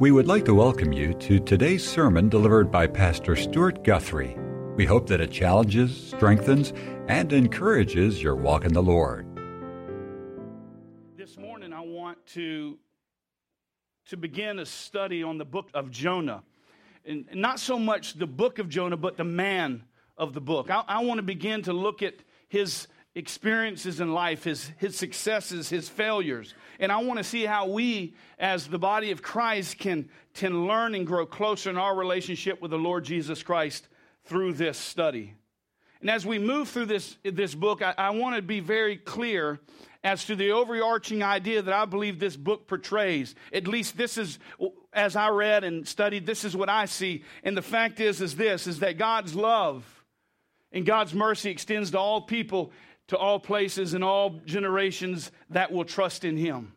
We would like to welcome you to today's sermon delivered by Pastor Stuart Guthrie. We hope that it challenges, strengthens, and encourages your walk in the Lord. This morning, I want to, to begin a study on the book of Jonah. And not so much the book of Jonah, but the man of the book. I, I want to begin to look at his experiences in life, his, his successes, his failures. And I want to see how we, as the body of Christ, can, can learn and grow closer in our relationship with the Lord Jesus Christ through this study. And as we move through this, this book, I, I want to be very clear as to the overarching idea that I believe this book portrays. At least this is, as I read and studied, this is what I see. And the fact is, is this, is that God's love and God's mercy extends to all people to all places and all generations that will trust in Him.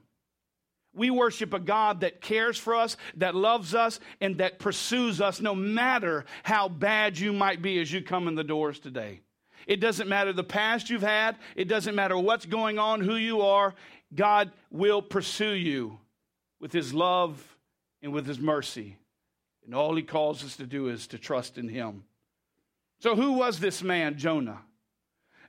We worship a God that cares for us, that loves us, and that pursues us no matter how bad you might be as you come in the doors today. It doesn't matter the past you've had, it doesn't matter what's going on, who you are. God will pursue you with His love and with His mercy. And all He calls us to do is to trust in Him. So, who was this man, Jonah?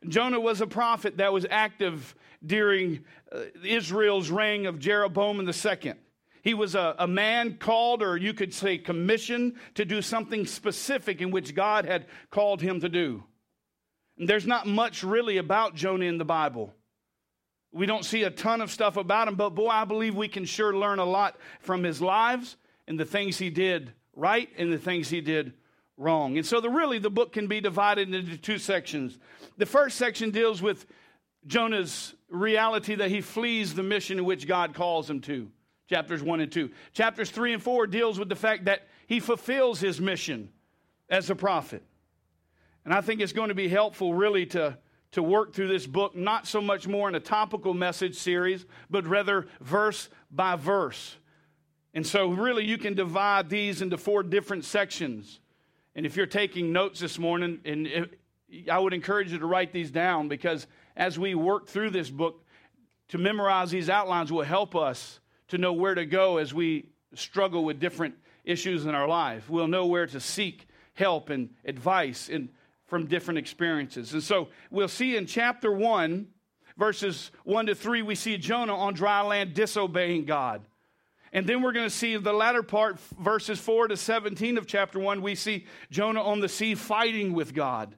Jonah was a prophet that was active during uh, Israel's reign of Jeroboam II. He was a, a man called, or you could say commissioned, to do something specific in which God had called him to do. And there's not much really about Jonah in the Bible. We don't see a ton of stuff about him, but boy, I believe we can sure learn a lot from his lives and the things he did right and the things he did wrong. And so, the, really, the book can be divided into two sections. The first section deals with Jonah's reality that he flees the mission in which God calls him to, chapters 1 and 2. Chapters 3 and 4 deals with the fact that he fulfills his mission as a prophet. And I think it's going to be helpful, really, to, to work through this book, not so much more in a topical message series, but rather verse by verse. And so, really, you can divide these into four different sections. And if you're taking notes this morning, and I would encourage you to write these down because as we work through this book, to memorize these outlines will help us to know where to go as we struggle with different issues in our life. We'll know where to seek help and advice in, from different experiences. And so we'll see in chapter 1, verses 1 to 3, we see Jonah on dry land disobeying God. And then we're going to see the latter part, verses 4 to 17 of chapter 1, we see Jonah on the sea fighting with God.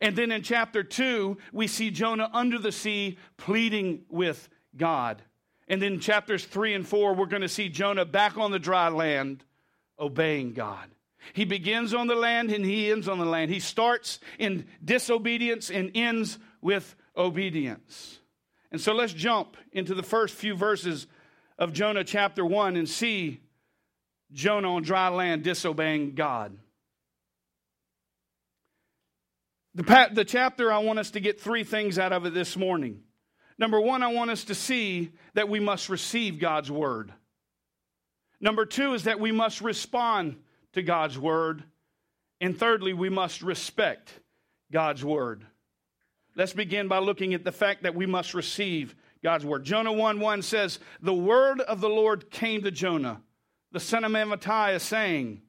And then in chapter 2, we see Jonah under the sea pleading with God. And then chapters 3 and 4, we're going to see Jonah back on the dry land obeying God. He begins on the land and he ends on the land. He starts in disobedience and ends with obedience. And so let's jump into the first few verses of Jonah chapter 1 and see Jonah on dry land disobeying God. The, the chapter, I want us to get three things out of it this morning. Number one, I want us to see that we must receive God's word. Number two is that we must respond to God's word. And thirdly, we must respect God's word. Let's begin by looking at the fact that we must receive God's word. Jonah 1 1 says, The word of the Lord came to Jonah, the son of Amittai, saying,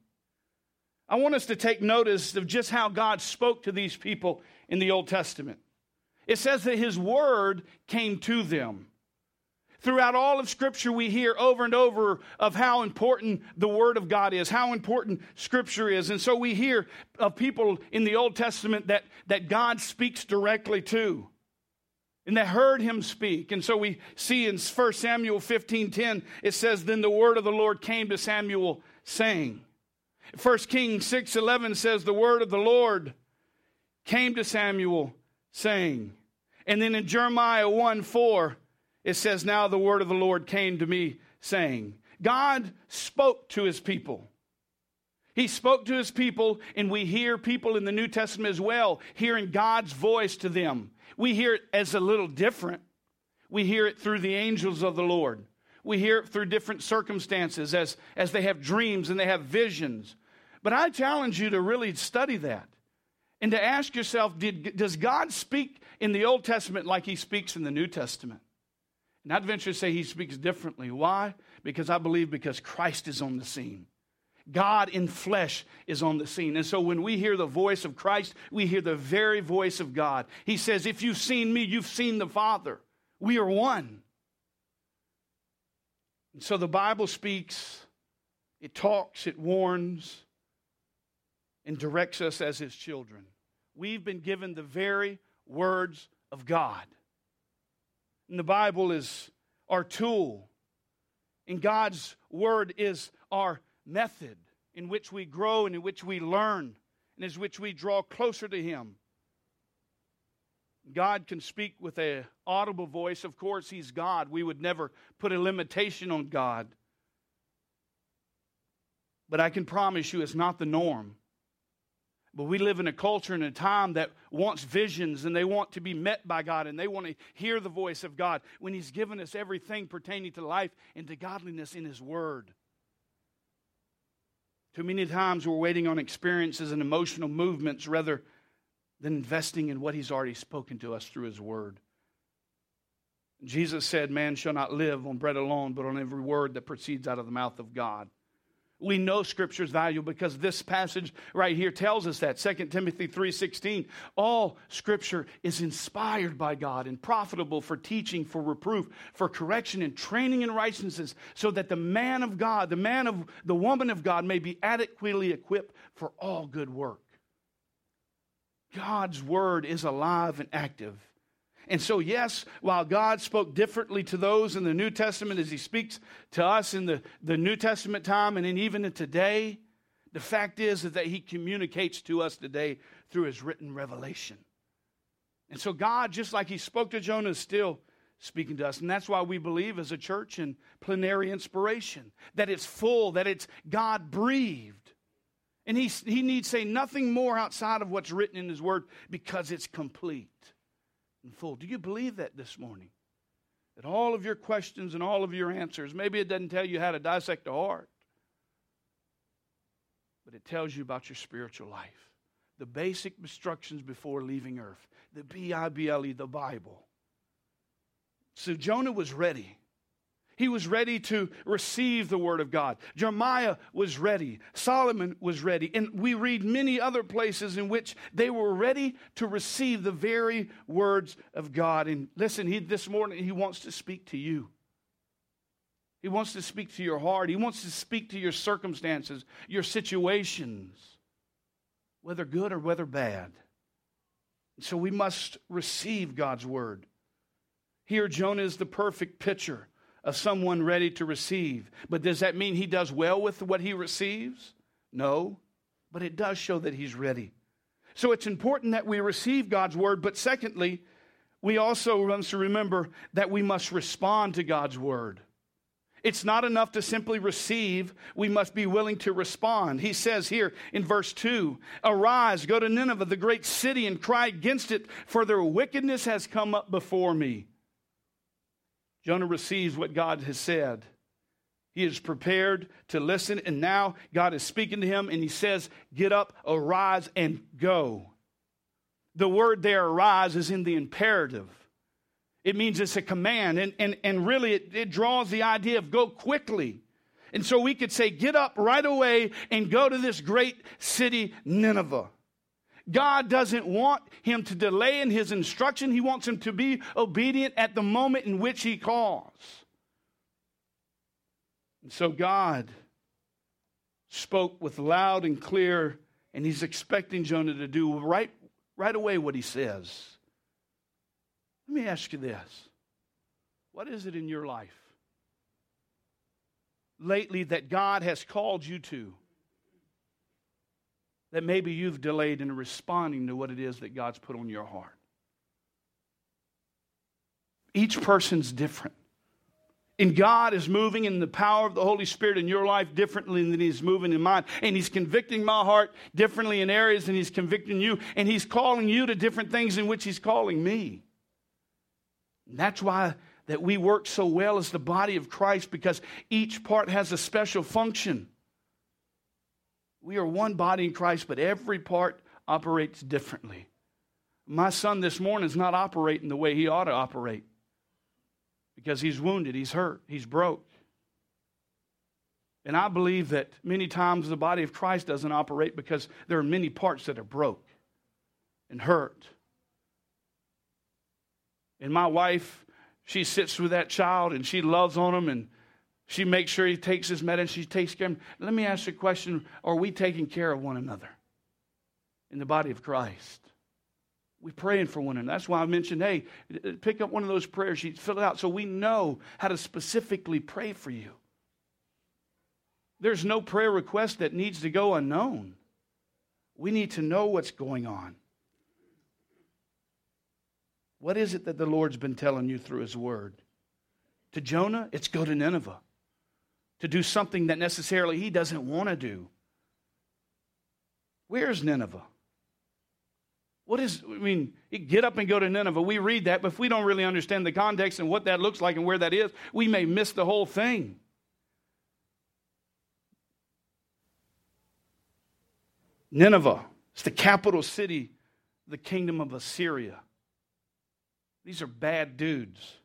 I want us to take notice of just how God spoke to these people in the Old Testament. It says that his word came to them. Throughout all of Scripture, we hear over and over of how important the Word of God is, how important Scripture is. And so we hear of people in the Old Testament that, that God speaks directly to and they heard him speak. And so we see in 1 Samuel 15:10 it says then the word of the Lord came to Samuel saying. 1 Kings 6:11 says the word of the Lord came to Samuel saying. And then in Jeremiah 1 4, it says, Now the word of the Lord came to me saying. God spoke to his people. He spoke to his people, and we hear people in the New Testament as well hearing God's voice to them. We hear it as a little different. We hear it through the angels of the Lord. We hear it through different circumstances as, as they have dreams and they have visions. But I challenge you to really study that and to ask yourself did, does God speak in the Old Testament like he speaks in the New Testament? And I'd venture to say he speaks differently. Why? Because I believe because Christ is on the scene. God in flesh is on the scene. And so when we hear the voice of Christ, we hear the very voice of God. He says, If you've seen me, you've seen the Father. We are one. And so the Bible speaks, it talks, it warns, and directs us as his children. We've been given the very words of God. And the Bible is our tool. And God's word is our method in which we grow and in which we learn and in which we draw closer to Him. God can speak with a audible voice. Of course, He's God. We would never put a limitation on God. But I can promise you it's not the norm. But we live in a culture and a time that wants visions and they want to be met by God and they want to hear the voice of God when He's given us everything pertaining to life and to godliness in His Word. Too many times we're waiting on experiences and emotional movements rather than investing in what He's already spoken to us through His Word. Jesus said, Man shall not live on bread alone, but on every word that proceeds out of the mouth of God. We know scripture's value because this passage right here tells us that. 2 Timothy 3:16. All scripture is inspired by God and profitable for teaching, for reproof, for correction and training in righteousness, so that the man of God, the man of the woman of God may be adequately equipped for all good work. God's word is alive and active. And so, yes, while God spoke differently to those in the New Testament as he speaks to us in the, the New Testament time and even in today, the fact is, that he communicates to us today through his written revelation. And so, God, just like he spoke to Jonah, is still speaking to us. And that's why we believe as a church in plenary inspiration, that it's full, that it's God breathed. And he, he needs say nothing more outside of what's written in his word because it's complete and full. Do you believe that this morning? That all of your questions and all of your answers, maybe it doesn't tell you how to dissect a heart, but it tells you about your spiritual life. The basic instructions before leaving earth. The B I B L E, the Bible. So Jonah was ready. He was ready to receive the word of God. Jeremiah was ready. Solomon was ready. And we read many other places in which they were ready to receive the very words of God. And listen, he, this morning, he wants to speak to you. He wants to speak to your heart. He wants to speak to your circumstances, your situations, whether good or whether bad. So we must receive God's word. Here, Jonah is the perfect picture of someone ready to receive. But does that mean he does well with what he receives? No, but it does show that he's ready. So it's important that we receive God's word, but secondly, we also must remember that we must respond to God's word. It's not enough to simply receive, we must be willing to respond. He says here in verse 2 Arise, go to Nineveh, the great city, and cry against it, for their wickedness has come up before me. Jonah receives what God has said. He is prepared to listen, and now God is speaking to him, and he says, Get up, arise, and go. The word there, arise, is in the imperative. It means it's a command, and, and, and really it, it draws the idea of go quickly. And so we could say, Get up right away and go to this great city, Nineveh. God doesn't want him to delay in his instruction. He wants him to be obedient at the moment in which he calls. And so God spoke with loud and clear, and he's expecting Jonah to do right, right away what he says. Let me ask you this What is it in your life lately that God has called you to? That maybe you've delayed in responding to what it is that God's put on your heart. Each person's different. And God is moving in the power of the Holy Spirit in your life differently than He's moving in mine. And He's convicting my heart differently in areas than He's convicting you. And He's calling you to different things in which He's calling me. And that's why that we work so well as the body of Christ because each part has a special function. We are one body in Christ, but every part operates differently. My son this morning is not operating the way he ought to operate because he's wounded, he's hurt, he's broke. And I believe that many times the body of Christ doesn't operate because there are many parts that are broke and hurt. And my wife, she sits with that child and she loves on him and she makes sure he takes his medicine. She takes care of him. Let me ask you a question Are we taking care of one another in the body of Christ? We praying for one another. That's why I mentioned, hey, pick up one of those prayer sheets, fill it out so we know how to specifically pray for you. There's no prayer request that needs to go unknown. We need to know what's going on. What is it that the Lord's been telling you through His Word? To Jonah, it's go to Nineveh to do something that necessarily he doesn't want to do. Where's Nineveh? What is, I mean, get up and go to Nineveh. We read that, but if we don't really understand the context and what that looks like and where that is, we may miss the whole thing. Nineveh, it's the capital city, the kingdom of Assyria. These are bad dudes.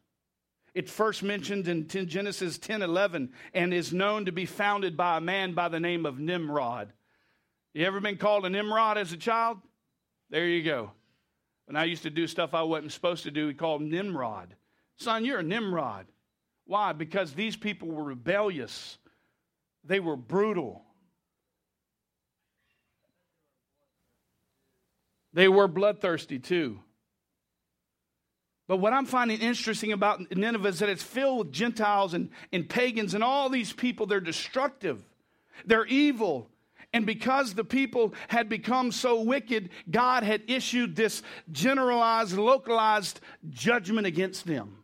It's first mentioned in Genesis 10 11 and is known to be founded by a man by the name of Nimrod. You ever been called a Nimrod as a child? There you go. When I used to do stuff I wasn't supposed to do, he called Nimrod. Son, you're a Nimrod. Why? Because these people were rebellious, they were brutal, they were bloodthirsty too. But what I'm finding interesting about Nineveh is that it's filled with Gentiles and, and pagans and all these people. They're destructive, they're evil. And because the people had become so wicked, God had issued this generalized, localized judgment against them.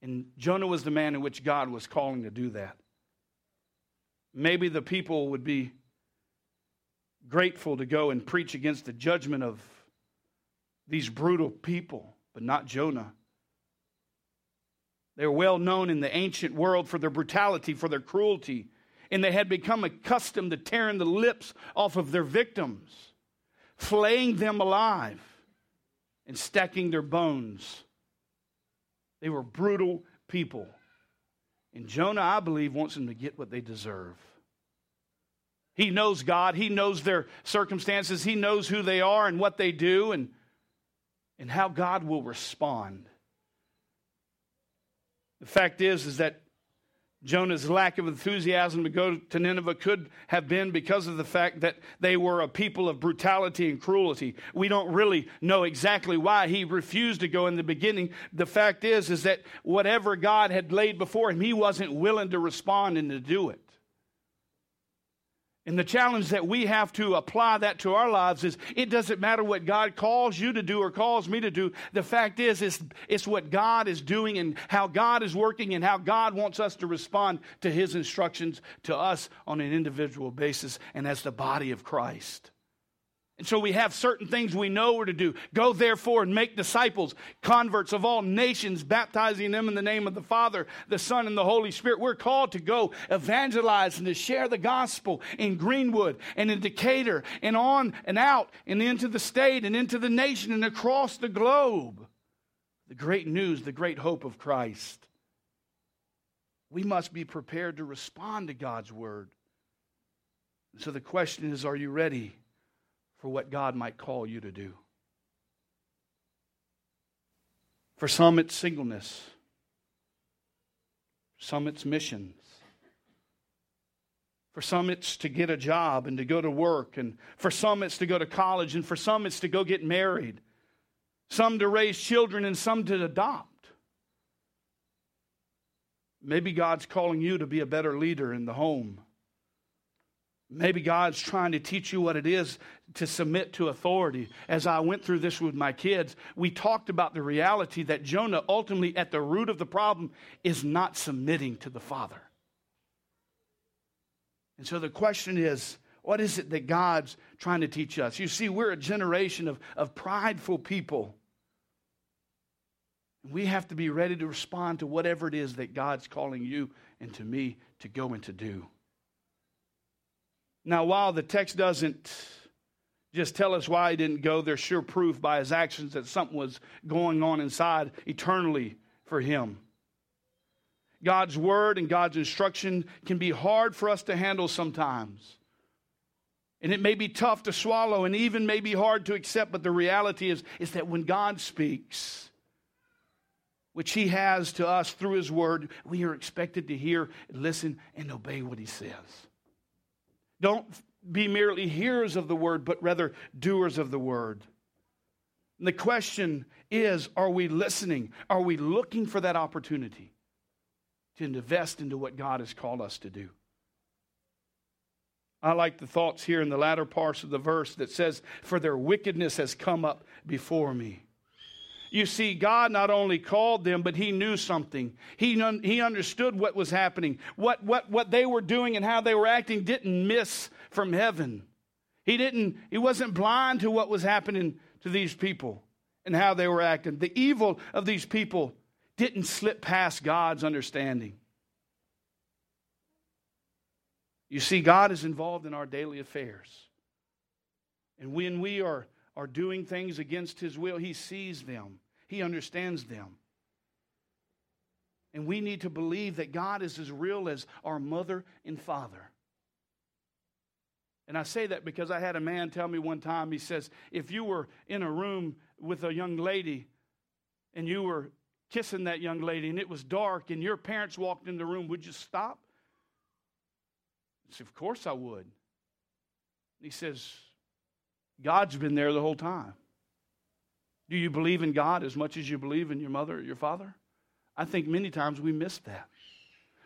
And Jonah was the man in which God was calling to do that. Maybe the people would be grateful to go and preach against the judgment of these brutal people, but not Jonah. They were well known in the ancient world for their brutality, for their cruelty, and they had become accustomed to tearing the lips off of their victims, flaying them alive, and stacking their bones. They were brutal people. And Jonah, I believe, wants them to get what they deserve. He knows God, he knows their circumstances, he knows who they are and what they do, and, and how God will respond. The fact is, is that Jonah's lack of enthusiasm to go to Nineveh could have been because of the fact that they were a people of brutality and cruelty. We don't really know exactly why he refused to go in the beginning. The fact is is that whatever God had laid before him, he wasn't willing to respond and to do it. And the challenge that we have to apply that to our lives is it doesn't matter what God calls you to do or calls me to do. The fact is, it's, it's what God is doing and how God is working and how God wants us to respond to His instructions to us on an individual basis and as the body of Christ. And so we have certain things we know we're to do. Go therefore and make disciples, converts of all nations, baptizing them in the name of the Father, the Son, and the Holy Spirit. We're called to go evangelize and to share the gospel in Greenwood and in Decatur and on and out and into the state and into the nation and across the globe. The great news, the great hope of Christ. We must be prepared to respond to God's word. So the question is are you ready? For what God might call you to do. For some, it's singleness. Some, it's missions. For some, it's to get a job and to go to work. And for some, it's to go to college. And for some, it's to go get married. Some to raise children and some to adopt. Maybe God's calling you to be a better leader in the home. Maybe God's trying to teach you what it is to submit to authority. As I went through this with my kids, we talked about the reality that Jonah, ultimately, at the root of the problem, is not submitting to the Father. And so the question is what is it that God's trying to teach us? You see, we're a generation of, of prideful people. We have to be ready to respond to whatever it is that God's calling you and to me to go and to do. Now, while the text doesn't just tell us why he didn't go, there's sure proof by his actions that something was going on inside eternally for him. God's word and God's instruction can be hard for us to handle sometimes. And it may be tough to swallow and even may be hard to accept, but the reality is, is that when God speaks, which He has to us through His Word, we are expected to hear, listen, and obey what He says. Don't be merely hearers of the Word, but rather doers of the Word. And the question is are we listening? Are we looking for that opportunity to invest into what God has called us to do? I like the thoughts here in the latter parts of the verse that says, For their wickedness has come up before me. You see, God not only called them, but He knew something. He, he understood what was happening. What, what, what they were doing and how they were acting didn't miss from heaven. He, didn't, he wasn't blind to what was happening to these people and how they were acting. The evil of these people didn't slip past God's understanding. You see, God is involved in our daily affairs. And when we are, are doing things against His will, He sees them, He understands them. And we need to believe that God is as real as our mother and father. And I say that because I had a man tell me one time, he says, if you were in a room with a young lady and you were kissing that young lady and it was dark and your parents walked in the room, would you stop? I said, Of course I would. He says, God's been there the whole time. Do you believe in God as much as you believe in your mother or your father? I think many times we miss that.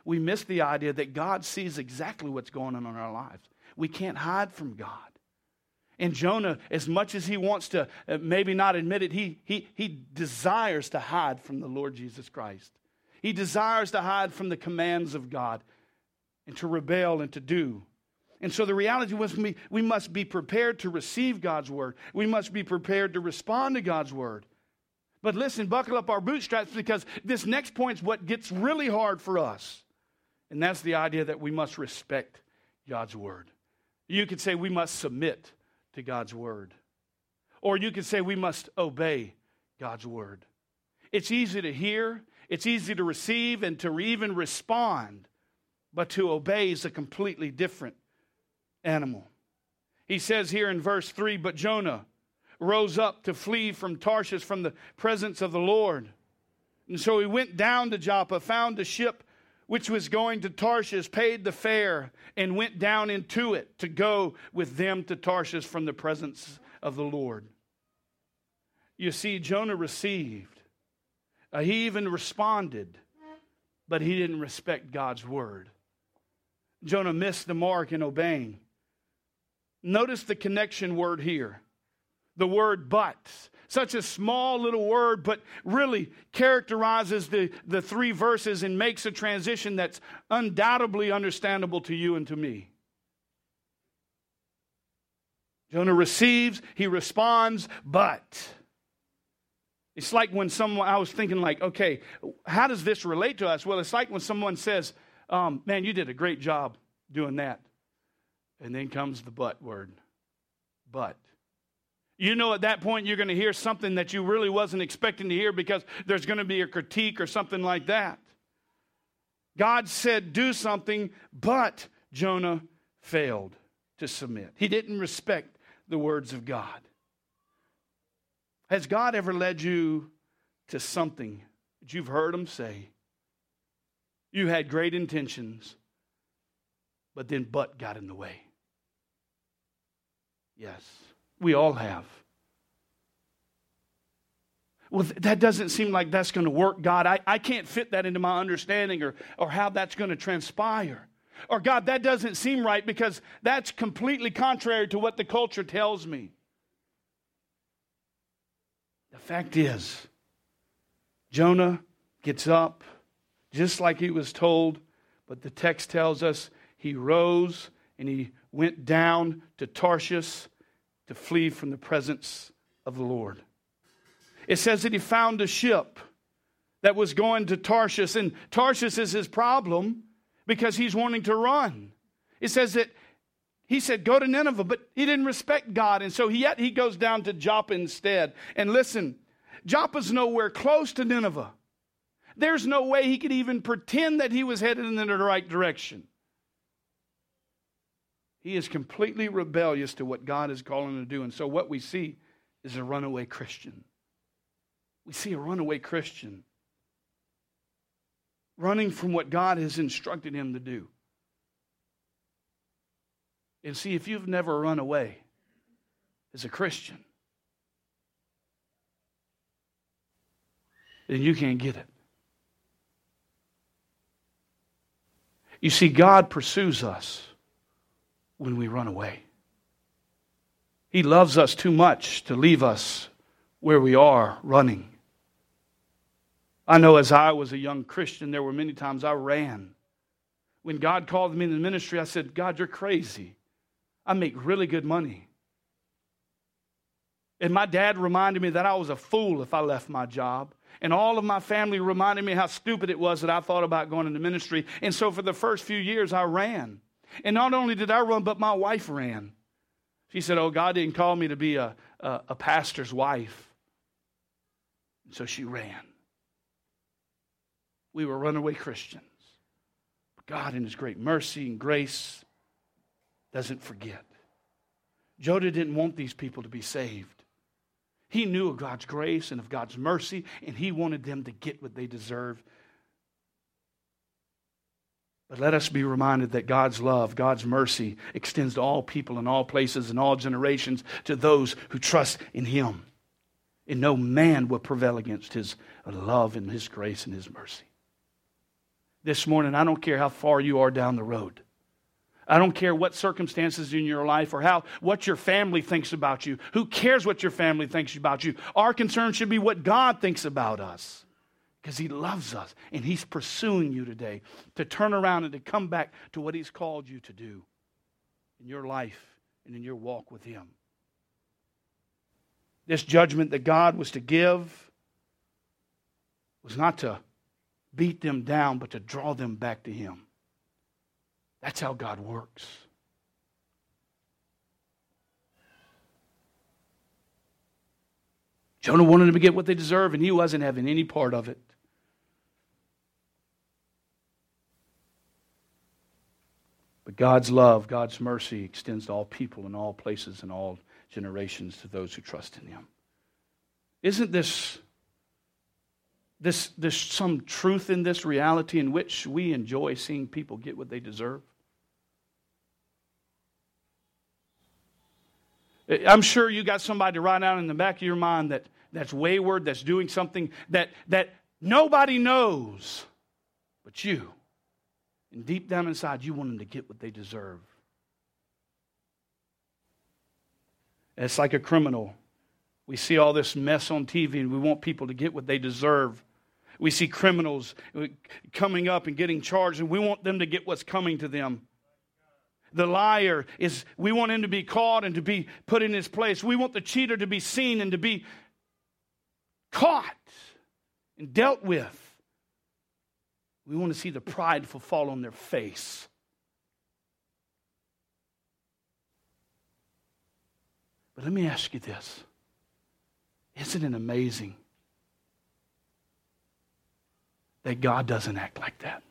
We miss the idea that God sees exactly what's going on in our lives. We can't hide from God. And Jonah, as much as he wants to uh, maybe not admit it, he, he, he desires to hide from the Lord Jesus Christ. He desires to hide from the commands of God and to rebel and to do. And so the reality was we, we must be prepared to receive God's word. We must be prepared to respond to God's word. But listen, buckle up our bootstraps because this next point is what gets really hard for us. And that's the idea that we must respect God's word. You could say we must submit to God's word. Or you could say we must obey God's word. It's easy to hear, it's easy to receive, and to even respond. But to obey is a completely different animal. He says here in verse 3 But Jonah rose up to flee from Tarshish from the presence of the Lord. And so he went down to Joppa, found a ship which was going to Tarshish, paid the fare, and went down into it to go with them to Tarshish from the presence of the Lord. You see, Jonah received, uh, he even responded, but he didn't respect God's word. Jonah missed the mark in obeying. Notice the connection word here the word but. Such a small little word, but really characterizes the, the three verses and makes a transition that's undoubtedly understandable to you and to me. Jonah receives, he responds, but. It's like when someone, I was thinking, like, okay, how does this relate to us? Well, it's like when someone says, um, man, you did a great job doing that. And then comes the but word. But. You know, at that point, you're going to hear something that you really wasn't expecting to hear because there's going to be a critique or something like that. God said, do something, but Jonah failed to submit. He didn't respect the words of God. Has God ever led you to something that you've heard him say you had great intentions, but then but got in the way. Yes, we all have. Well, that doesn't seem like that's going to work, God. I, I can't fit that into my understanding or, or how that's going to transpire. Or, God, that doesn't seem right because that's completely contrary to what the culture tells me. The fact is, Jonah gets up just like he was told. But the text tells us he rose and he went down to Tarshish to flee from the presence of the Lord. It says that he found a ship that was going to Tarshish, and Tarshish is his problem because he's wanting to run. It says that he said, Go to Nineveh, but he didn't respect God, and so he, yet he goes down to Joppa instead. And listen, Joppa's nowhere close to Nineveh. There's no way he could even pretend that he was headed in the right direction. He is completely rebellious to what God is calling him to do. And so what we see is a runaway Christian. We see a runaway Christian running from what God has instructed him to do. And see, if you've never run away as a Christian, then you can't get it. You see, God pursues us when we run away. He loves us too much to leave us where we are running. I know as I was a young Christian, there were many times I ran. When God called me in the ministry, I said, God, you're crazy. I make really good money. And my dad reminded me that I was a fool if I left my job. And all of my family reminded me how stupid it was that I thought about going into ministry. And so for the first few years, I ran. And not only did I run, but my wife ran. She said, Oh, God didn't call me to be a, a, a pastor's wife. And so she ran. We were runaway Christians. But God, in His great mercy and grace, doesn't forget. Jonah didn't want these people to be saved. He knew of God's grace and of God's mercy, and he wanted them to get what they deserve. But let us be reminded that God's love, God's mercy extends to all people in all places and all generations to those who trust in Him. And no man will prevail against His love and His grace and His mercy. This morning, I don't care how far you are down the road. I don't care what circumstances in your life or how what your family thinks about you. Who cares what your family thinks about you? Our concern should be what God thinks about us because He loves us and He's pursuing you today to turn around and to come back to what He's called you to do in your life and in your walk with Him. This judgment that God was to give was not to beat them down, but to draw them back to Him. That's how God works. Jonah wanted them to get what they deserve, and he wasn't having any part of it. But God's love, God's mercy extends to all people in all places and all generations to those who trust in Him. Isn't this, this, this some truth in this reality in which we enjoy seeing people get what they deserve? I'm sure you got somebody right down in the back of your mind that, that's wayward, that's doing something that, that nobody knows but you. And deep down inside, you want them to get what they deserve. it's like a criminal. We see all this mess on TV and we want people to get what they deserve. We see criminals coming up and getting charged, and we want them to get what's coming to them. The liar is, we want him to be caught and to be put in his place. We want the cheater to be seen and to be caught and dealt with. We want to see the prideful fall on their face. But let me ask you this Isn't it amazing that God doesn't act like that?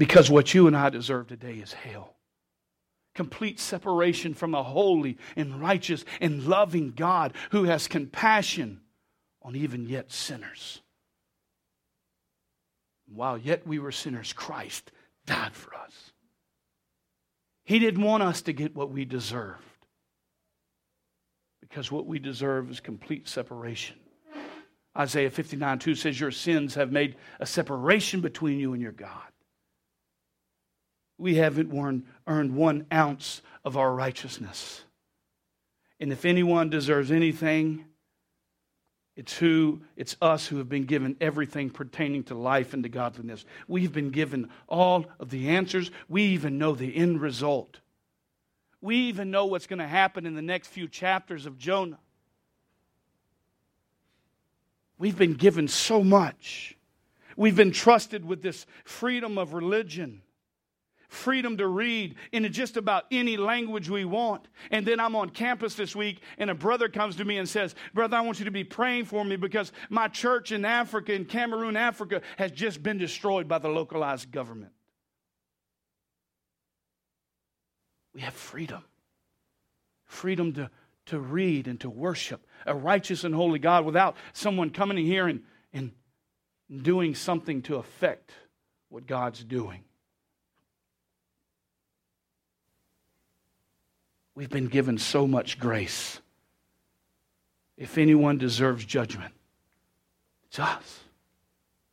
Because what you and I deserve today is hell. Complete separation from a holy and righteous and loving God who has compassion on even yet sinners. While yet we were sinners, Christ died for us. He didn't want us to get what we deserved because what we deserve is complete separation. Isaiah 59 2 says, Your sins have made a separation between you and your God. We haven't earned one ounce of our righteousness. And if anyone deserves anything, it's who, it's us who have been given everything pertaining to life and to godliness. We've been given all of the answers. We even know the end result. We even know what's going to happen in the next few chapters of Jonah. We've been given so much. We've been trusted with this freedom of religion, freedom to read in just about any language we want. And then I'm on campus this week, and a brother comes to me and says, Brother, I want you to be praying for me because my church in Africa, in Cameroon, Africa, has just been destroyed by the localized government. We have freedom freedom to, to read and to worship a righteous and holy God without someone coming in here and, and doing something to affect what God's doing. We've been given so much grace. If anyone deserves judgment, it's us.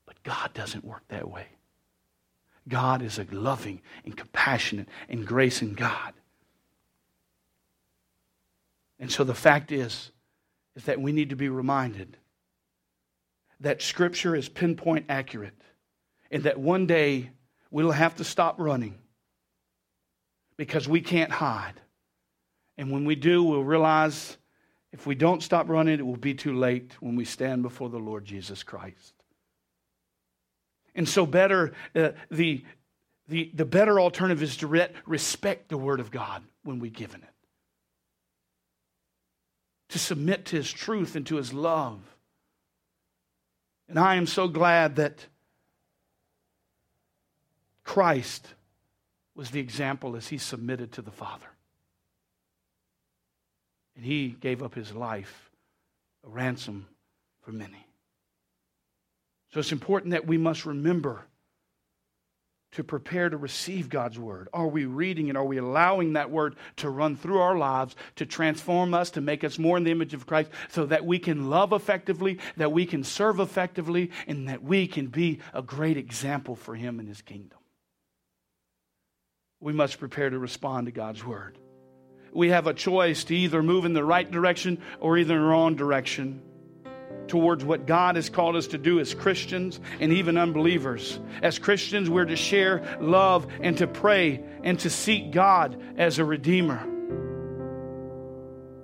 But God doesn't work that way. God is a loving and compassionate and gracing God. And so the fact is, is that we need to be reminded that Scripture is pinpoint accurate and that one day we'll have to stop running because we can't hide. And when we do, we'll realize if we don't stop running, it will be too late when we stand before the Lord Jesus Christ. And so, better uh, the, the, the better alternative is to re- respect the Word of God when we give in it, to submit to His truth and to His love. And I am so glad that Christ was the example as He submitted to the Father. And He gave up His life, a ransom for many. So it's important that we must remember to prepare to receive God's word. Are we reading it? Are we allowing that word to run through our lives, to transform us, to make us more in the image of Christ, so that we can love effectively, that we can serve effectively, and that we can be a great example for Him and His kingdom? We must prepare to respond to God's word. We have a choice to either move in the right direction or either in the wrong direction towards what God has called us to do as Christians and even unbelievers. As Christians, we're to share love and to pray and to seek God as a Redeemer.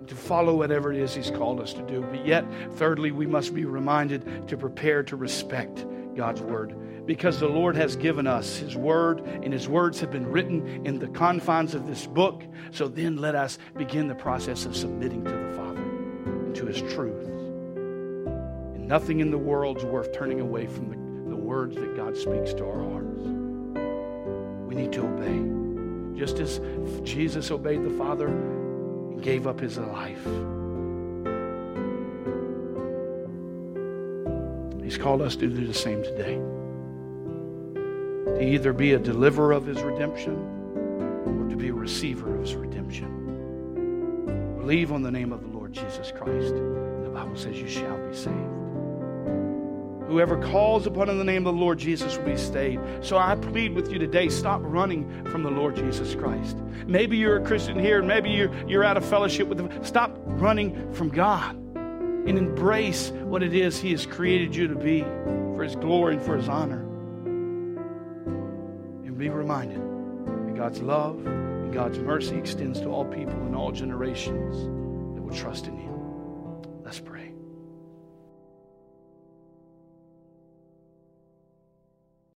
To follow whatever it is He's called us to do. But yet, thirdly, we must be reminded to prepare to respect God's Word. Because the Lord has given us His Word, and His words have been written in the confines of this book. So then let us begin the process of submitting to the Father and to His truth. And nothing in the world's worth turning away from the, the words that God speaks to our hearts. We need to obey. Just as Jesus obeyed the Father and gave up his life. He's called us to do the same today. To either be a deliverer of his redemption or to be a receiver of his redemption. Believe on the name of the Lord Jesus Christ. The Bible says you shall be saved. Whoever calls upon in the name of the Lord Jesus will be saved. So I plead with you today stop running from the Lord Jesus Christ. Maybe you're a Christian here, and maybe you're, you're out of fellowship with Him. Stop running from God and embrace what it is He has created you to be for His glory and for His honor. Be reminded that God's love and God's mercy extends to all people in all generations that will trust in Him.